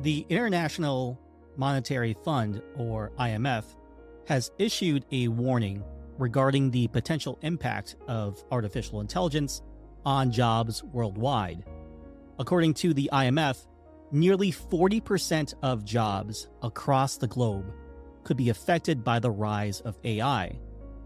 The International Monetary Fund, or IMF, has issued a warning regarding the potential impact of artificial intelligence on jobs worldwide. According to the IMF, nearly 40% of jobs across the globe could be affected by the rise of AI,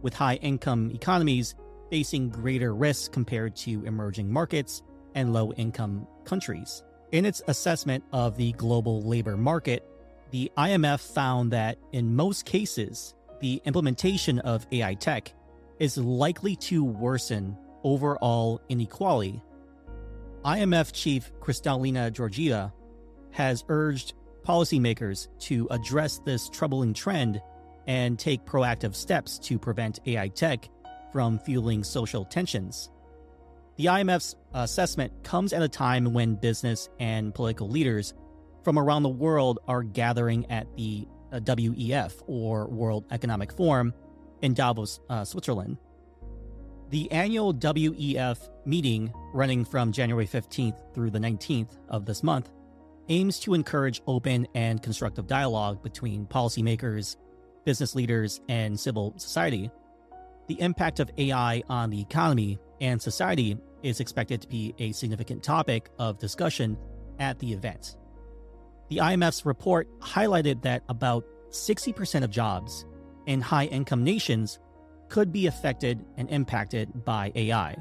with high income economies facing greater risks compared to emerging markets and low income countries. In its assessment of the global labor market, the IMF found that in most cases, the implementation of AI tech is likely to worsen overall inequality IMF chief Kristalina Georgieva has urged policymakers to address this troubling trend and take proactive steps to prevent AI tech from fueling social tensions. The IMF's assessment comes at a time when business and political leaders from around the world are gathering at the uh, WEF, or World Economic Forum, in Davos, uh, Switzerland. The annual WEF meeting, running from January 15th through the 19th of this month, aims to encourage open and constructive dialogue between policymakers, business leaders, and civil society. The impact of AI on the economy and society is expected to be a significant topic of discussion at the event. The IMF's report highlighted that about 60% of jobs in high income nations could be affected and impacted by AI,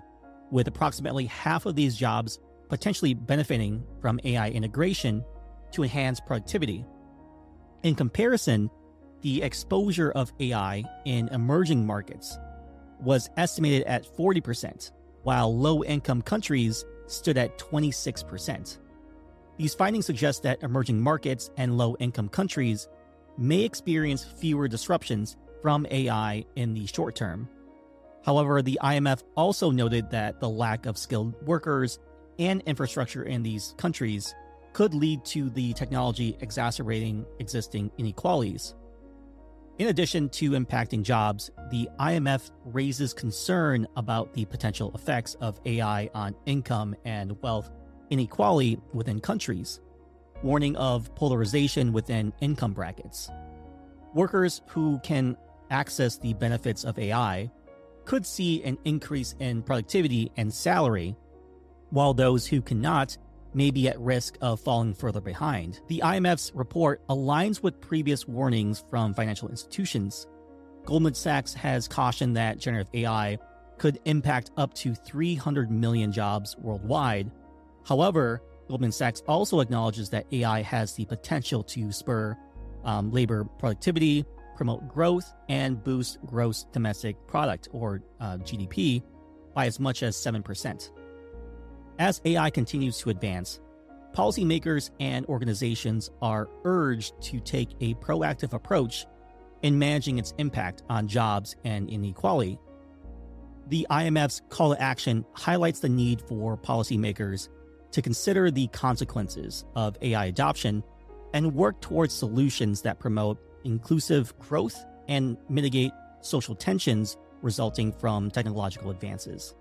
with approximately half of these jobs potentially benefiting from AI integration to enhance productivity. In comparison, the exposure of AI in emerging markets was estimated at 40%, while low income countries stood at 26%. These findings suggest that emerging markets and low income countries may experience fewer disruptions from AI in the short term. However, the IMF also noted that the lack of skilled workers and infrastructure in these countries could lead to the technology exacerbating existing inequalities. In addition to impacting jobs, the IMF raises concern about the potential effects of AI on income and wealth inequality within countries, warning of polarization within income brackets. Workers who can access the benefits of AI could see an increase in productivity and salary, while those who cannot may be at risk of falling further behind. The IMF's report aligns with previous warnings from financial institutions. Goldman Sachs has cautioned that generative AI could impact up to 300 million jobs worldwide. However, Goldman Sachs also acknowledges that AI has the potential to spur um, labor productivity, promote growth and boost gross domestic product or uh, GDP by as much as 7%. As AI continues to advance, policymakers and organizations are urged to take a proactive approach in managing its impact on jobs and inequality. The IMF's call to action highlights the need for policymakers to consider the consequences of AI adoption and work towards solutions that promote inclusive growth and mitigate social tensions resulting from technological advances.